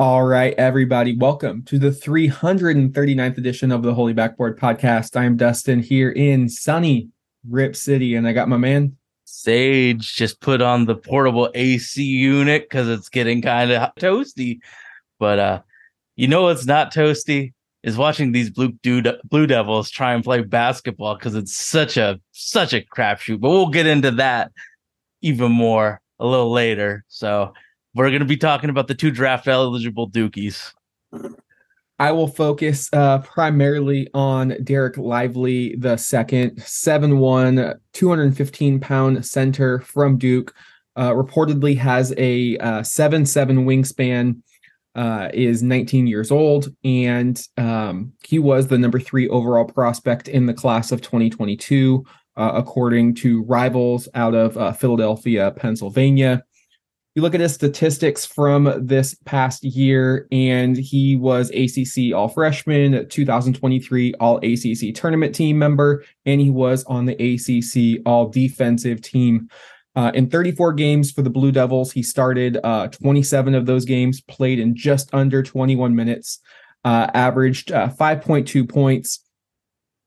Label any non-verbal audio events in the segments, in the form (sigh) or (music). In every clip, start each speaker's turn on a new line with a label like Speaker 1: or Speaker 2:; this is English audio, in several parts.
Speaker 1: All right, everybody, welcome to the 339th edition of the Holy Backboard Podcast. I am Dustin here in sunny Rip City, and I got my man
Speaker 2: Sage just put on the portable AC unit because it's getting kind of toasty. But uh, you know what's not toasty is watching these blue dude, blue devils try and play basketball because it's such a such a crapshoot. But we'll get into that even more a little later. So we're going to be talking about the two draft eligible Dukies.
Speaker 1: I will focus uh, primarily on Dereck Lively, the second, 7 1, 215 pound center from Duke. Uh, reportedly has a uh, 7 7 wingspan, uh, is 19 years old, and um, he was the number three overall prospect in the class of 2022, uh, according to rivals out of uh, Philadelphia, Pennsylvania you look at his statistics from this past year, and he was ACC All Freshman, 2023 All ACC Tournament Team member, and he was on the ACC All Defensive Team. Uh, in 34 games for the Blue Devils, he started uh, 27 of those games, played in just under 21 minutes, uh, averaged uh, 5.2 points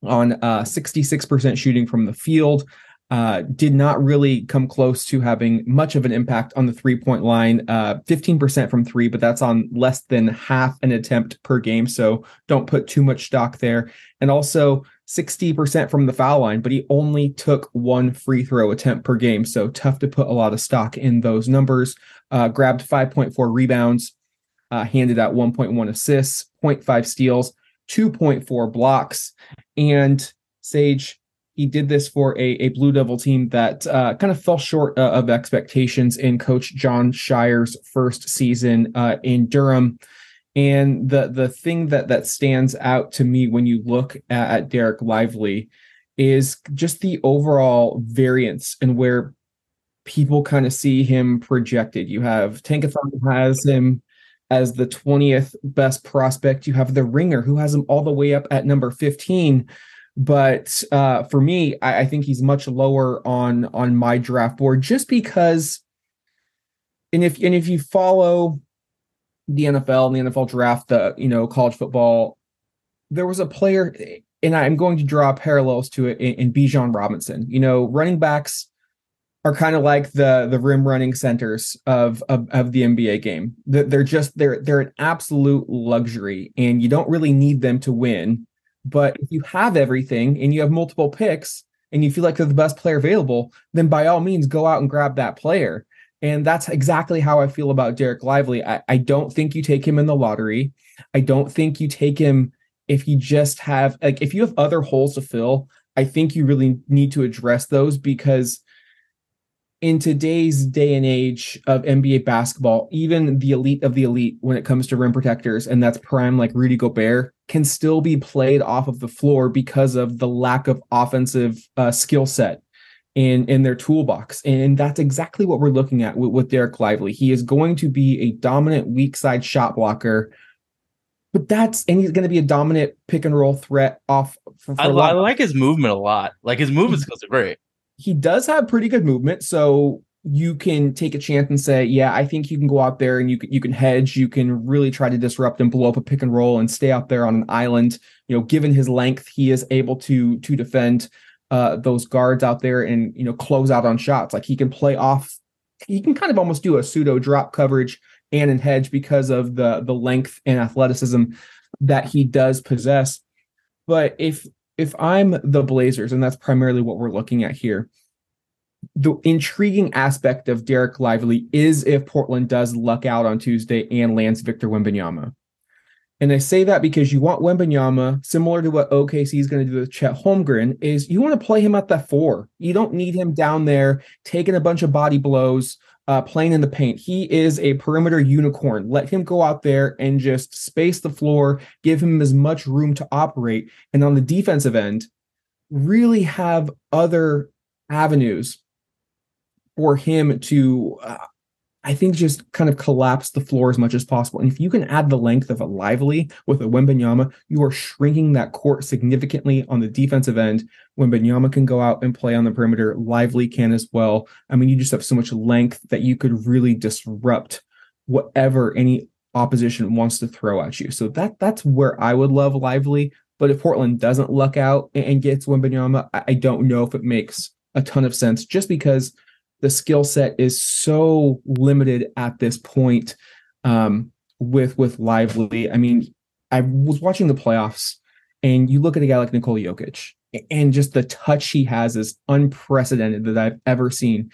Speaker 1: on 66% uh, shooting from the field uh, did not really come close to having much of an impact on the three point line. Uh, 15% from three, but that's on less than half an attempt per game. So don't put too much stock there. And also 60% from the foul line, but he only took one free throw attempt per game. So tough to put a lot of stock in those numbers. Uh, grabbed 5.4 rebounds, uh, handed out 1.1 assists, 0.5 steals, 2.4 blocks. And Sage, he did this for a, a Blue Devil team that uh, kind of fell short uh, of expectations in Coach Jon Scheyer's first season uh, in Durham. And the the thing that that stands out to me when you look at, at Dereck Lively is just the overall variance and where people kind of see him projected. You have Tankathon has him as the 20th best prospect. You have the Ringer who has him all the way up at number 15 but uh, for me, I, I, think he's much lower on on my draft board just because. And if and if you follow the NFL and the NFL draft, the you know college football, there was a player, and I'm going to draw parallels to it in, in Bijan Robinson. You know, running backs are kind of like the the rim running centers of, of of the NBA game. They're just they're they're an absolute luxury, and you don't really need them to win but if you have everything and you have multiple picks and you feel like they're the best player available, then by all means go out and grab that player. And that's exactly how I feel about Dereck Lively. I, I don't think you take him in the lottery. I don't think you take him if you just have like if you have other holes to fill. I think you really need to address those because in today's day and age of NBA basketball, even the elite of the elite when it comes to rim protectors, and that's prime like Rudy Gobert, can still be played off of the floor because of the lack of offensive uh, skill set in in their toolbox. And that's exactly what we're looking at with, with Dereck Lively. He is going to be a dominant weak side shot blocker. But that's and he's going to be a dominant pick and roll threat off.
Speaker 2: For, for I, I like his movement a lot. Like his movement skills are great
Speaker 1: he does have pretty good movement. So you can take a chance and say, yeah, I think you can go out there and you can you can hedge, you can really try to disrupt and blow up a pick and roll and stay out there on an island. You know, given his length, he is able to to defend uh, those guards out there and you know close out on shots. Like he can play off, he can kind of almost do a pseudo drop coverage and in hedge because of the the length and athleticism that he does possess. But if if I'm the Blazers, and that's primarily what we're looking at here, the intriguing aspect of Dereck Lively is if Portland does luck out on Tuesday and lands Victor Wembanyama. And I say that because you want Wembanyama, similar to what OKC is going to do with Chet Holmgren, is you want to play him at the four. You don't need him down there taking a bunch of body blows, uh, playing in the paint. He is a perimeter unicorn. Let him go out there and just space the floor, give him as much room to operate. And on the defensive end, really have other avenues for him to, uh, I think, just kind of collapse the floor as much as possible. And if you can add the length of a lively with a Wembanyama, you are shrinking that court significantly on the defensive end. Wembanyama can go out and play on the perimeter. Lively can as well. I mean, you just have so much length that you could really disrupt whatever any opposition wants to throw at you. So that that's where I would love Lively. But if Portland doesn't luck out and gets Wembanyama, I don't know if it makes a ton of sense just because the skill set is so limited at this point um, with with Lively. I mean, I was watching the playoffs and you look at a guy like Nikola Jokic and just the touch he has is unprecedented that I've ever seen.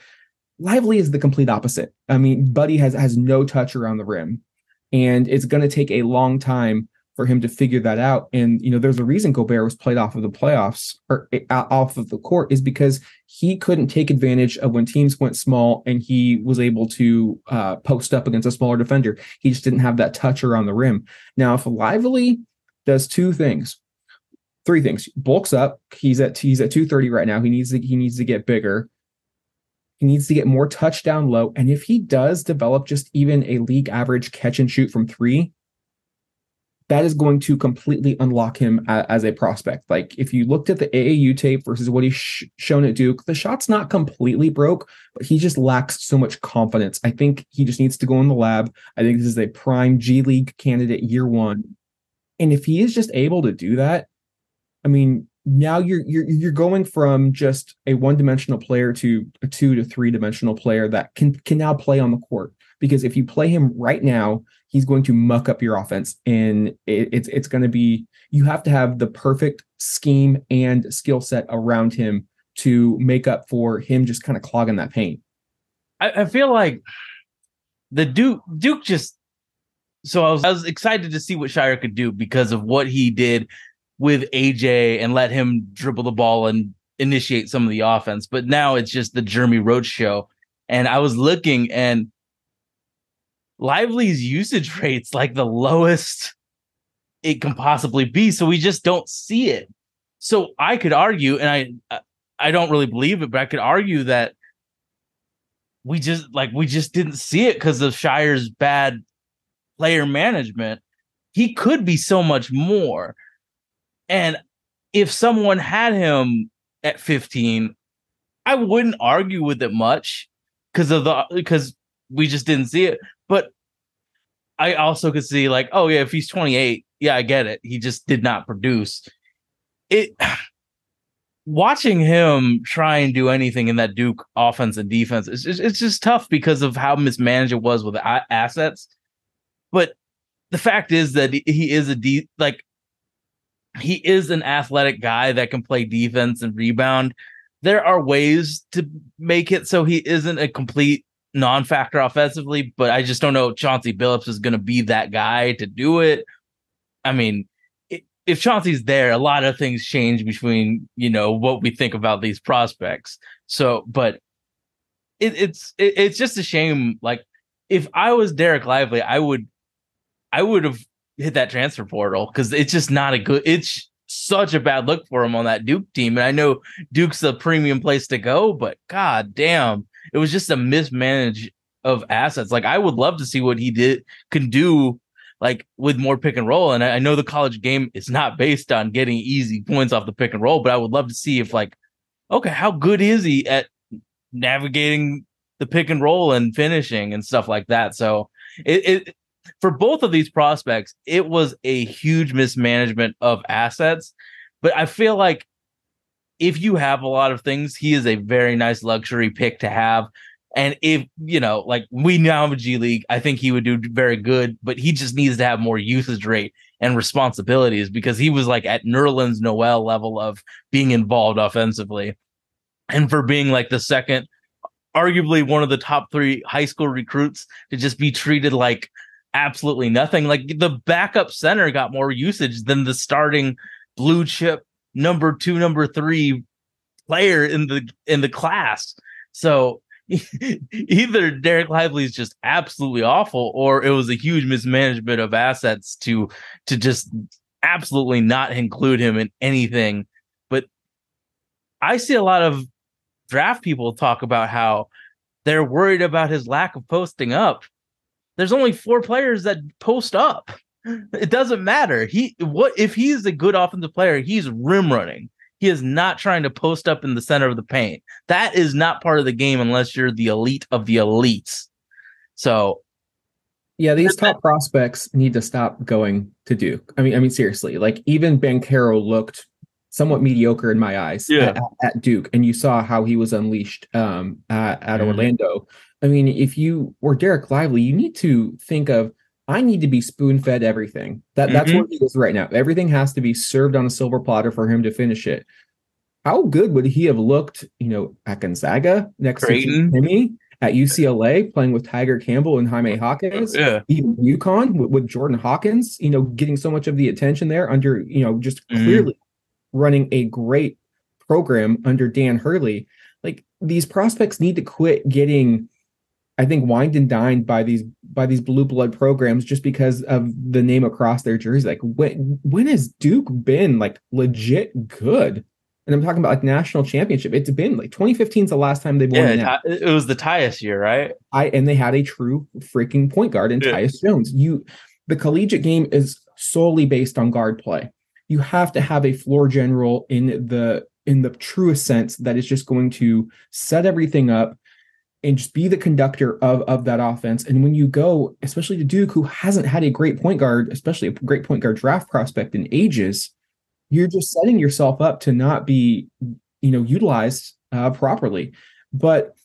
Speaker 1: Lively is the complete opposite. I mean, Buddy has has no touch around the rim, and it's going to take a long time for him to figure that out. And you know, there's a reason Gobert was played off of the playoffs or eh, off of the court is because he couldn't take advantage of when teams went small, and he was able to uh, post up against a smaller defender. He just didn't have that touch around the rim. Now, if Lively does two things, three things: bulks up. He's at he's at 230 right now. He needs to he needs to get bigger. He needs to get more touchdown low. And if he does develop just even a league average catch and shoot from three, that is going to completely unlock him as a prospect. Like if you looked at the AAU tape versus what he's sh- shown at Duke, the shot's not completely broke, but he just lacks so much confidence. I think he just needs to go in the lab. I think this is a prime G League candidate year one. And if he is just able to do that, I mean, now you're you're you're going from just a one-dimensional player to a two to three-dimensional player that can can now play on the court. Because if you play him right now, he's going to muck up your offense, and it, it's it's going to be you have to have the perfect scheme and skill set around him to make up for him just kind of clogging that paint.
Speaker 2: I, I feel like the Duke Duke just so I was I was excited to see what Scheyer could do because of what he did with AJ and let him dribble the ball and initiate some of the offense. But now it's just the Jeremy Roach show. And I was looking and Lively's usage rates like the lowest it can possibly be. So we just don't see it. So I could argue, and I I don't really believe it, but I could argue that we just like we just didn't see it because of Scheyer's bad player management. He could be so much more. And if someone had him at 15, I wouldn't argue with it much because of the because we just didn't see it. But I also could see like, oh yeah, if he's 28, yeah, I get it. He just did not produce. It (sighs) watching him try and do anything in that Duke offense and defense, it's just, it's just tough because of how mismanaged it was with assets. But the fact is that he is a de- like he is an athletic guy that can play defense and rebound. There are ways to make it so he isn't a complete non-factor offensively, but I just don't know Chauncey Billups is going to be that guy to do it. I mean, if Chauncey's there, a lot of things change between you know what we think about these prospects. So, but it, it's it, it's just a shame. Like, if I was Dereck Lively, I would I would have hit that transfer portal because it's just not a good. It's such a bad look for him on that Duke team, and I know Duke's a premium place to go, but god damn, it was just a mismanage of assets. Like I would love to see what he did can do like with more pick and roll. And I, I, know the college game is not based on getting easy points off the pick and roll, but I would love to see if like, okay, how good is he at navigating the pick and roll and finishing and stuff like that. So it, it for both of these prospects, it was a huge mismanagement of assets. But I feel like if you have a lot of things, he is a very nice luxury pick to have. And if you know, like we now have a G League, I think he would do very good, but he just needs to have more usage rate and responsibilities because he was like at Nerlens Noel level of being involved offensively. And for being like the second, arguably one of the top three high school recruits to just be treated like absolutely nothing. Like the backup center got more usage than the starting blue chip number two, number three player in the in the class. So (laughs) either Dereck Lively is just absolutely awful, or it was a huge mismanagement of assets to to just absolutely not include him in anything. But I see a lot of draft people talk about how they're worried about his lack of posting up there's only four players that post up. It doesn't matter. He what if he's a good offensive player, he's rim running. He is not trying to post up in the center of the paint. That is not part of the game unless you're the elite of the elites. So
Speaker 1: Yeah, these top prospects need to stop going to Duke. I mean, I mean, seriously, like even Banchero looked somewhat mediocre in my eyes
Speaker 2: Yeah.
Speaker 1: at, at Duke, and you saw how he was unleashed um, at, at
Speaker 2: Mhm.
Speaker 1: Orlando. I mean, if you were Dereck Lively, you need to think of I need to be spoon fed everything. That that's
Speaker 2: Mhm.
Speaker 1: where he is right now. Everything has to be served on a silver platter for him to finish it. How good would he have looked, you know, at Gonzaga next
Speaker 2: Creighton.
Speaker 1: to Timme at UCLA playing with Tyger Campbell and Jaime Hawkins?
Speaker 2: Yeah.
Speaker 1: even UConn with, with Jordan Hawkins, you know, getting so much of the attention there under, you know, just
Speaker 2: Mhm.
Speaker 1: clearly running a great program under Dan Hurley. Like these prospects need to quit getting, I think, wined and dined by these by these blue blood programs just because of the name across their jersey. Like when when has Duke been like legit good? And I'm talking about like national championship. It's been like 2015 is the last time they've won.
Speaker 2: Yeah, it, it was the Tyus year, right?
Speaker 1: I and they had a true freaking point guard in
Speaker 2: Yeah.
Speaker 1: Tyus Jones. You the collegiate game is solely based on guard play. You have to have a floor general in the in the truest sense that is just going to set everything up and just be the conductor of of that offense. And when you go, especially to Duke, who hasn't had a great point guard, especially a great point guard draft prospect in ages, you're just setting yourself up to not be, you know, utilized uh, properly. But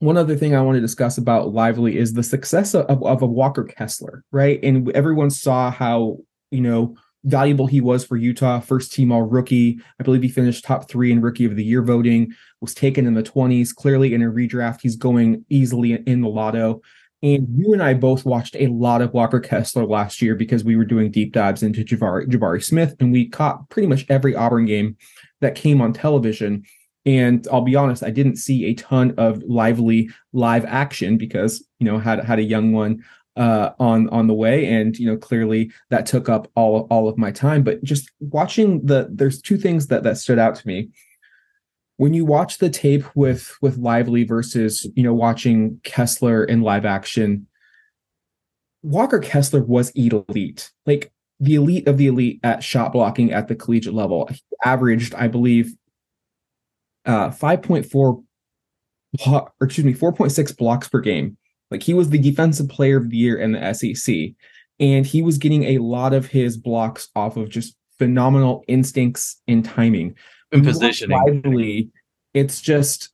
Speaker 1: one other thing I want to discuss about Lively is the success of, of a Walker Kessler, right? And everyone saw how, you know, valuable he was for Utah, first team all rookie. I believe he finished top three in rookie of the year voting, was taken in the 20s. Clearly, in a redraft, he's going easily in the lotto. And you and I both watched a lot of Walker Kessler last year because we were doing deep dives into Jabari, Jabari Smith, and we caught pretty much every Auburn game that came on television. And I'll be honest, I didn't see a ton of lively live action because you know had had a young one uh, on on the way, and you know clearly that took up all all of my time. But just watching the there's two things that that stood out to me when you watch the tape with with Lively versus you know watching Kessler in live action. Walker Kessler was elite, like the elite of the elite at shot blocking at the collegiate level. He averaged, I believe, uh 5.4 or excuse me 4.6 blocks per game like he was the defensive player of the year in the sec and he was getting a lot of his blocks off of just phenomenal instincts and timing And
Speaker 2: positioning.
Speaker 1: Lively, it's just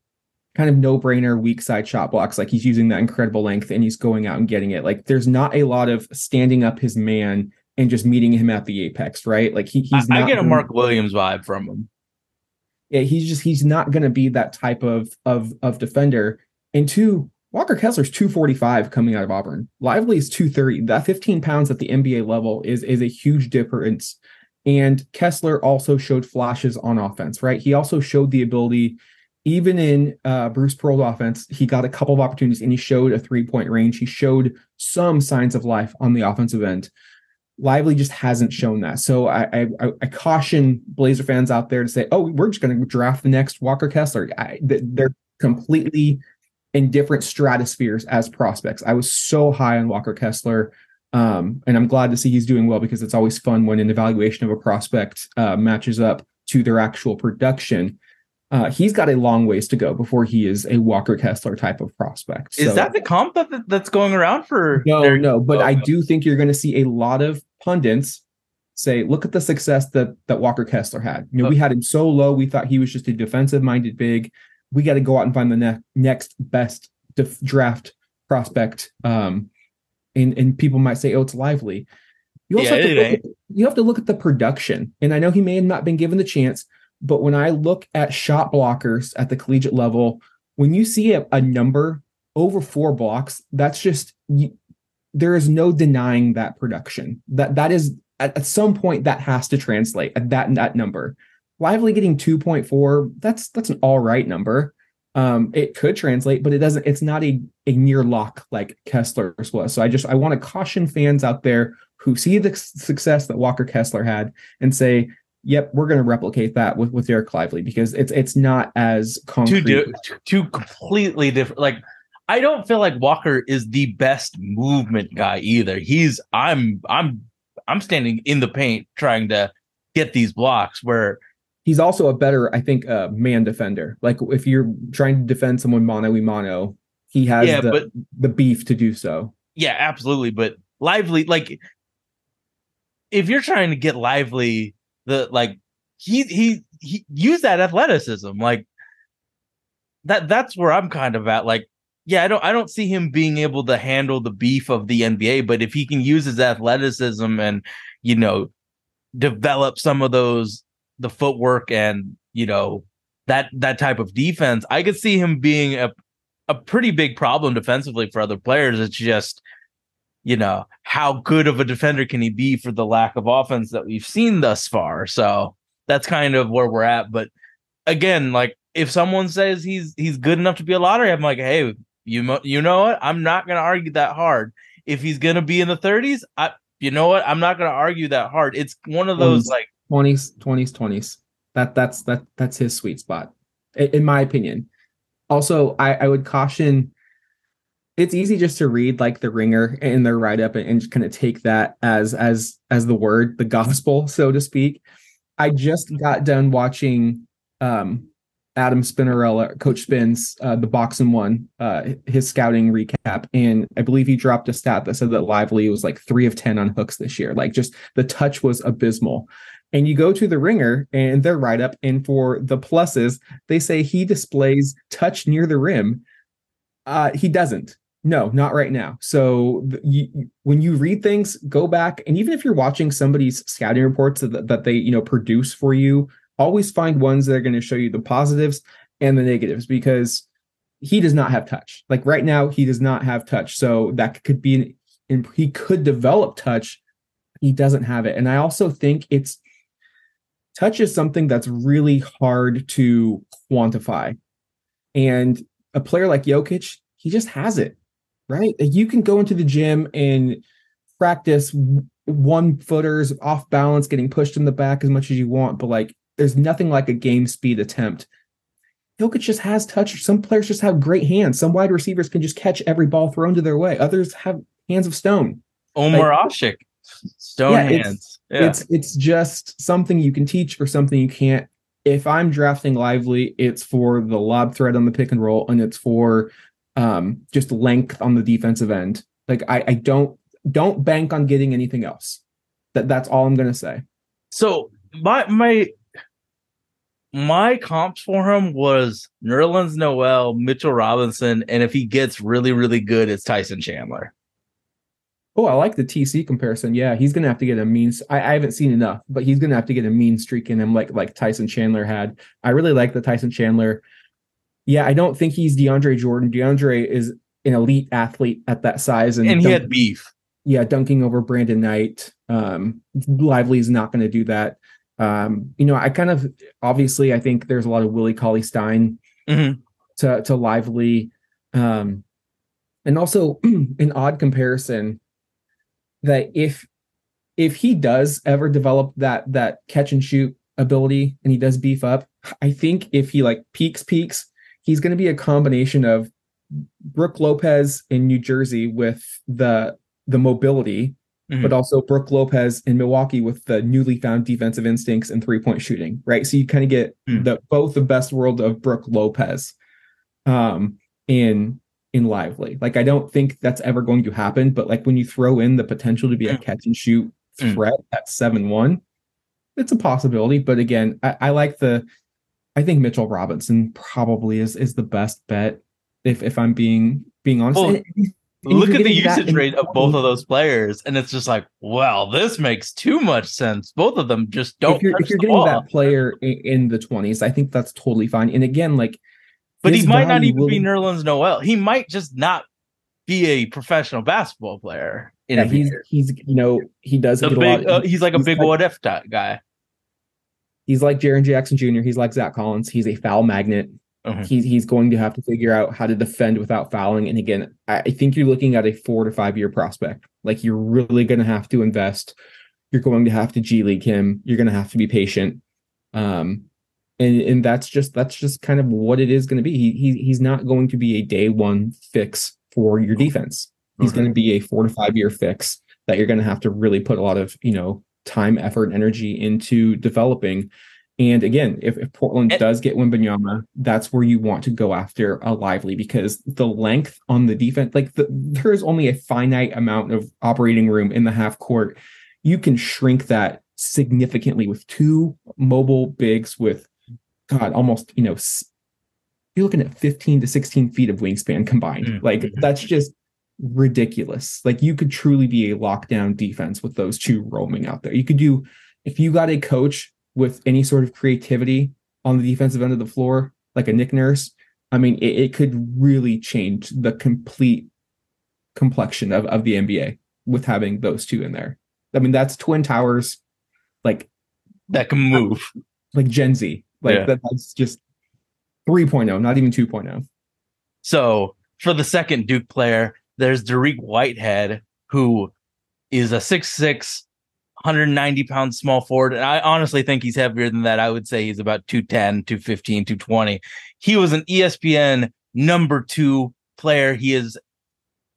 Speaker 1: kind of no brainer weak side shot blocks like he's using that incredible length and he's going out and getting it like there's not a lot of standing up his man and just meeting him at the apex right like he, he's
Speaker 2: I, I get a Mark Williams vibe from him.
Speaker 1: yeah, he's just he's not going to be that type of of of defender. And two, Walker Kessler's 245 coming out of Auburn. Lively is 230. That 15 pounds at the NBA level is is a huge difference. And Kessler also showed flashes on offense, right? He also showed the ability, even in uh, Bruce Pearl's offense, he got a couple of opportunities and he showed a three point range. He showed some signs of life on the offensive end. Lively just hasn't shown that. So I, I I caution Blazer fans out there to say, "Oh, we're just going to draft the next Walker Kessler." I, they're completely in different stratospheres as prospects. I was so high on Walker Kessler, um, and I'm glad to see he's doing well because it's always fun when an evaluation of a prospect uh, matches up to their actual production. Uh, he's got a long ways to go before he is a Walker Kessler type of prospect.
Speaker 2: Is
Speaker 1: So-
Speaker 2: that the comp that, that's going around for?
Speaker 1: no,
Speaker 2: their-
Speaker 1: no, but
Speaker 2: Oh,
Speaker 1: I do think you're going to see a lot of pundits say, "Look at the success that that Walker Kessler had. You know, we had him so low, we thought he was just a defensive-minded big. We got to go out and find the ne- next best def- draft prospect." Um, and and people might say, "Oh, it's lively." You also
Speaker 2: Yeah,
Speaker 1: have to look at, you have to look at the production, and I know he may have not been given the chance, but when I look at shot blockers at the collegiate level, when you see a, a number over four blocks, that's just you, there is no denying that production. That that is at, at some point that has to translate at that that number. Lively getting 2.4, that's that's an all right number. Um, it could translate, but it doesn't, it's not a, a near lock like Kessler's was. So I just I want to caution fans out there who see the success that Walker Kessler had and say, yep, we're going to replicate that with with Dereck Lively because it's it's not as
Speaker 2: two
Speaker 1: concrete.
Speaker 2: di- two completely different. Like I don't feel like Walker is the best movement guy either. He's I'm I'm I'm standing in the paint trying to get these blocks where
Speaker 1: He's also a better, I think, uh, man defender. Like if you're trying to defend someone mano a mano, he has
Speaker 2: yeah,
Speaker 1: the,
Speaker 2: but
Speaker 1: the beef to do so.
Speaker 2: Yeah, absolutely. But lively, like if you're trying to get lively, the like he he he use that athleticism. Like that that's where I'm kind of at. Like, yeah, I don't I don't see him being able to handle the beef of the NBA, but if he can use his athleticism and you know develop some of those the footwork and you know that that type of defense, I could see him being a a pretty big problem defensively for other players. It's just you know how good of a defender can he be for the lack of offense that we've seen thus far. So that's kind of where we're at. But again, like if someone says he's he's good enough to be a lottery, I'm like, hey, you you know what? I'm not gonna argue that hard. If he's gonna be in the 30s, I you know what? I'm not gonna argue that hard. It's one of mm-hmm. those 20s, like
Speaker 1: 20s, 20s, 20s. That that's that that's his sweet spot, in my opinion. Also, I, I would caution it's easy just to read like the ringer in their write up and, and just kind of take that as as as the word, the gospel, so to speak. I just got done watching um Adam Spinarella, Coach Spins, uh, the Box and One, uh, his scouting recap, and I believe he dropped a stat that said that Lively was like three of ten on hooks this year. Like just the touch was abysmal. And you go to the ringer and their write up, and for the pluses, they say he displays touch near the rim. Uh, he doesn't. No, not right now. So you, when you read things, go back, and even if you're watching somebody's scouting reports that, that they you know produce for you always find ones that are going to show you the positives and the negatives because he does not have touch. Like right now, he does not have touch. So that could be an, he could develop touch. He doesn't have it. And I also think it's touch is something that's really hard to quantify. And a player like Jokic, he just has it, right? You can go into the gym and practice one footers off balance, getting pushed in the back as much as you want, but like there's nothing like a game speed attempt. Jokic just has touch. Some players just have great hands. Some wide receivers can just catch every ball thrown to their way. Others have hands of stone.
Speaker 2: Omer like, Asik, stone yeah, hands.
Speaker 1: It's, yeah. it's it's just something you can teach or something you can't. If I'm drafting lively, it's for the lob threat on the pick and roll, and it's for um, just length on the defensive end. Like I, I don't don't bank on getting anything else. That that's all I'm gonna say.
Speaker 2: So my my my comps for him was Nerlens Noel, Mitchell Robinson, and if he gets really, really good, it's Tyson Chandler.
Speaker 1: Oh, I like the TC comparison. Yeah, he's gonna have to get a mean. I, I haven't seen enough, but he's gonna have to get a mean streak in him, like like Tyson Chandler had. I really like the Tyson Chandler. Yeah, I don't think he's DeAndre Jordan. DeAndre is an elite athlete at that size,
Speaker 2: and, and he had beef.
Speaker 1: Yeah, dunking over Brandon Knight. Um, Lively is not going to do that. Um, you know, I kind of obviously I think there's a lot of Willie Cauley Stein mm-hmm. to to Lively, um, and also (clears throat) an odd comparison that if if he does ever develop that that catch and shoot ability and he does beef up, I think if he like peaks peaks, he's going to be a combination of Brook Lopez in New Jersey with the the mobility mm-hmm. but also Brook Lopez in Milwaukee with the newly found defensive instincts and three point shooting, right? So you kind of get mm. the both the best world of Brook Lopez um, in in Lively. Like I don't think that's ever going to happen, but like when you throw in the potential to be a mm. catch and shoot mm. threat at seven one, it's a possibility. But again, I, I like the. I think Mitchell Robinson probably is is the best bet if if I'm being being honest. Well,
Speaker 2: look at the usage rate of both of those players, and it's just like, well, this makes too much sense. Both of them just don't.
Speaker 1: If you're, if you're getting ball. that player in, in the twenties, I think that's totally fine. And again, like,
Speaker 2: but he might not even will... be Nerlens Noel. He might just not be a professional basketball player.
Speaker 1: yeah, he's year. he's you know he does
Speaker 2: big, lot, uh, he's like a big like, what if guy.
Speaker 1: He's like Jaren Jackson Jr. He's like Zach Collins. He's a foul magnet. Uh-huh. He's he's going to have to figure out how to defend without fouling. And again, I, I think you're looking at a four to five year prospect. Like you're really going to have to invest. You're going to have to G League him. You're going to have to be patient. Um, and and that's just that's just kind of what it is going to be. He, he he's not going to be a day one fix for your defense. He's okay. going to be a four to five year fix that you're going to have to really put a lot of you know time, effort, and energy into developing. And again, if, if Portland and, does get Wembanyama, that's where you want to go after a lively because the length on the defense, like the, there is only a finite amount of operating room in the half court. You can shrink that significantly with two mobile bigs with, God, almost, you know, you're looking at 15 to 16 feet of wingspan combined. Mm-hmm. Like that's just ridiculous. Like you could truly be a lockdown defense with those two roaming out there. You could do, if you got a coach with any sort of creativity on the defensive end of the floor, like a Nick Nurse, I mean, it, it could really change the complete complexion of, of the NBA with having those two in there. I mean, that's Twin Towers, like
Speaker 2: that can move,
Speaker 1: like Gen Z. Like yeah. that, that's just 3.0, not even 2.0.
Speaker 2: So for the second Duke player, there's Dariq Whitehead, who is a six six 190 pound small forward. And I honestly think he's heavier than that. I would say he's about 210, 215, 220. He was an ESPN number two player. He is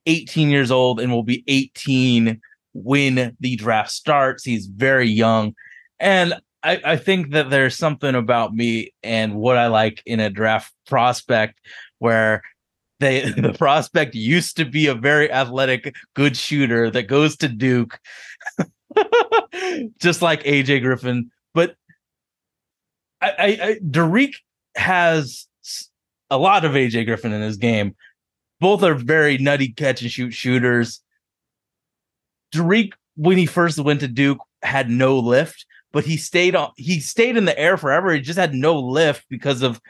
Speaker 2: 18 years old and will be 18 when the draft starts. He's very young. And I, I think that there's something about me and what I like in a draft prospect where they (laughs) the prospect used to be a very athletic, good shooter that goes to Duke (laughs) just like AJ Griffin. But I, I, I Dariq has a lot of AJ Griffin in his game. Both are very nutty catch and shoot shooters. Dariq, when he first went to Duke, had no lift, but he stayed on. He stayed in the air forever. He just had no lift because of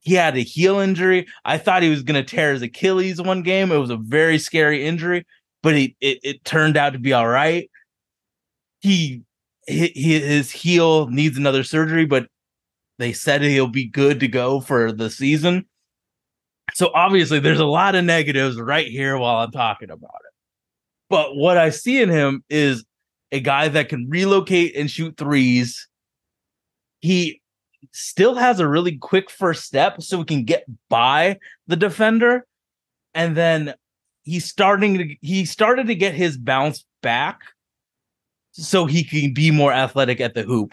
Speaker 2: he had a heel injury. I thought he was going to tear his Achilles one game. It was a very scary injury, but he, it, it turned out to be all right he, he his heel needs another surgery, but they said he'll be good to go for the season. So obviously, there's a lot of negatives right here while I'm talking about it. But what I see in him is a guy that can relocate and shoot threes. He still has a really quick first step so he can get by the defender. And then he's starting to he started to get his bounce back so he can be more athletic at the hoop.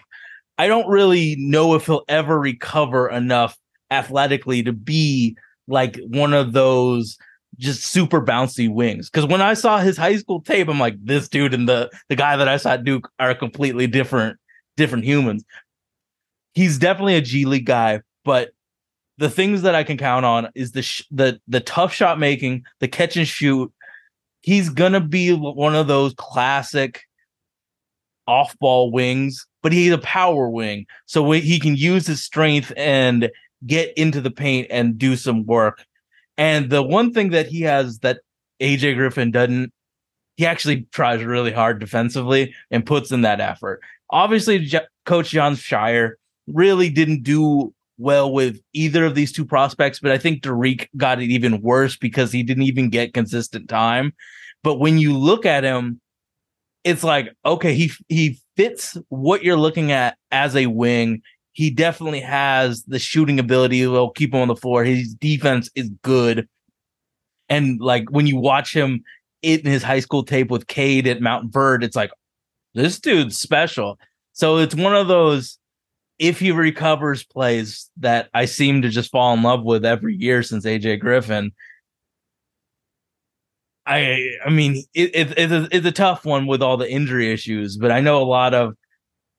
Speaker 2: I don't really know if he'll ever recover enough athletically to be like one of those just super bouncy wings. Because when I saw his high school tape, I'm like, this dude and the the guy that I saw at Duke are completely different different humans. He's definitely a G League guy, but the things that I can count on is the sh- the the tough shot making, the catch and shoot. He's gonna be one of those classic off ball wings, but he's a power wing. So he can use his strength and get into the paint and do some work. And the one thing that he has that AJ Griffin doesn't, he actually tries really hard defensively and puts in that effort. Obviously, Coach Jon Scheyer really didn't do well with either of these two prospects, but I think Dariq got it even worse because he didn't even get consistent time. But when you look at him, it's like okay, he he fits what you're looking at as a wing. He definitely has the shooting ability. Will keep him on the floor. His defense is good, and like when you watch him in his high school tape with Cade at Montverde, it's like this dude's special. So it's one of those if he recovers plays that I seem to just fall in love with every year since AJ Griffin. I I mean it, it, it's a, it's a tough one with all the injury issues, but I know a lot of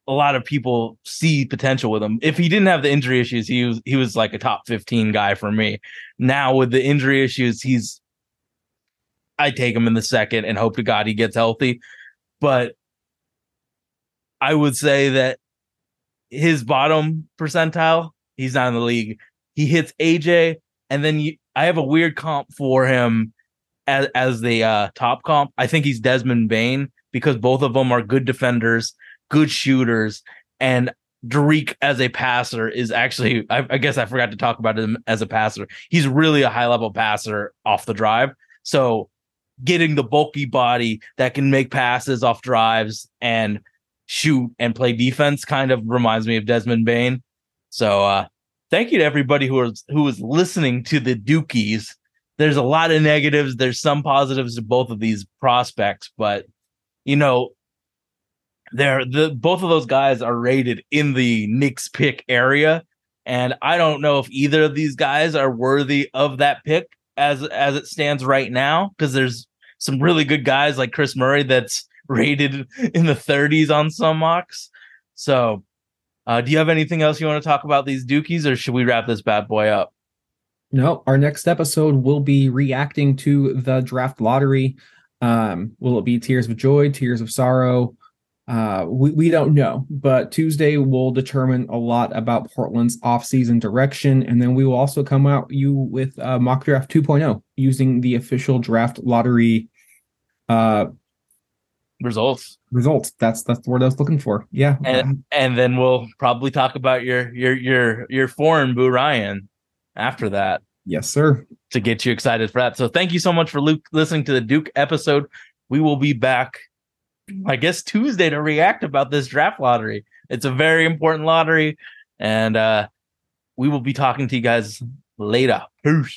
Speaker 2: a lot of people see potential with him. If he didn't have the injury issues, he was he was like a top 15 guy for me. Now with the injury issues, he's I take him in the second and hope to God he gets healthy. But I would say that his bottom percentile, he's not in the league. He hits AJ, and then you, I have a weird comp for him as as the uh, top comp. I think he's Desmond Bane because both of them are good defenders, good shooters, and Dariq as a passer is actually. I, I guess I forgot to talk about him as a passer. He's really a high level passer off the drive. So getting the bulky body that can make passes off drives and shoot and play defense kind of reminds me of Desmond Bane. So uh thank you to everybody who was who was listening to the Dukies there's a lot of negatives. There's some positives to both of these prospects, but you know, they're the both of those guys are rated in the Knicks pick area. And I don't know if either of these guys are worthy of that pick as as it stands right now, because there's some really good guys like Kris Murray that's (laughs) rated in the 30s on some mocks. So uh, do you have anything else you want to talk about these Dukies, or should we wrap this bad boy up?
Speaker 1: No, our next episode will be reacting to the draft lottery. Um, will it be tears of joy, tears of sorrow? Uh, we, we don't know, but Tuesday will determine a lot about Portland's offseason direction. And then we will also come out you with uh, mock draft 2.0 using the official draft lottery uh,
Speaker 2: results.
Speaker 1: Results. That's that's the word I was looking for. Yeah.
Speaker 2: And and then we'll probably talk about your your your your foreign Boo Ryan after that.
Speaker 1: Yes, sir.
Speaker 2: To get you excited for that. So thank you so much for Luke listening to the Duke episode. We will be back, I guess, Tuesday to react about this draft lottery. It's a very important lottery, and uh we will be talking to you guys later. Peace.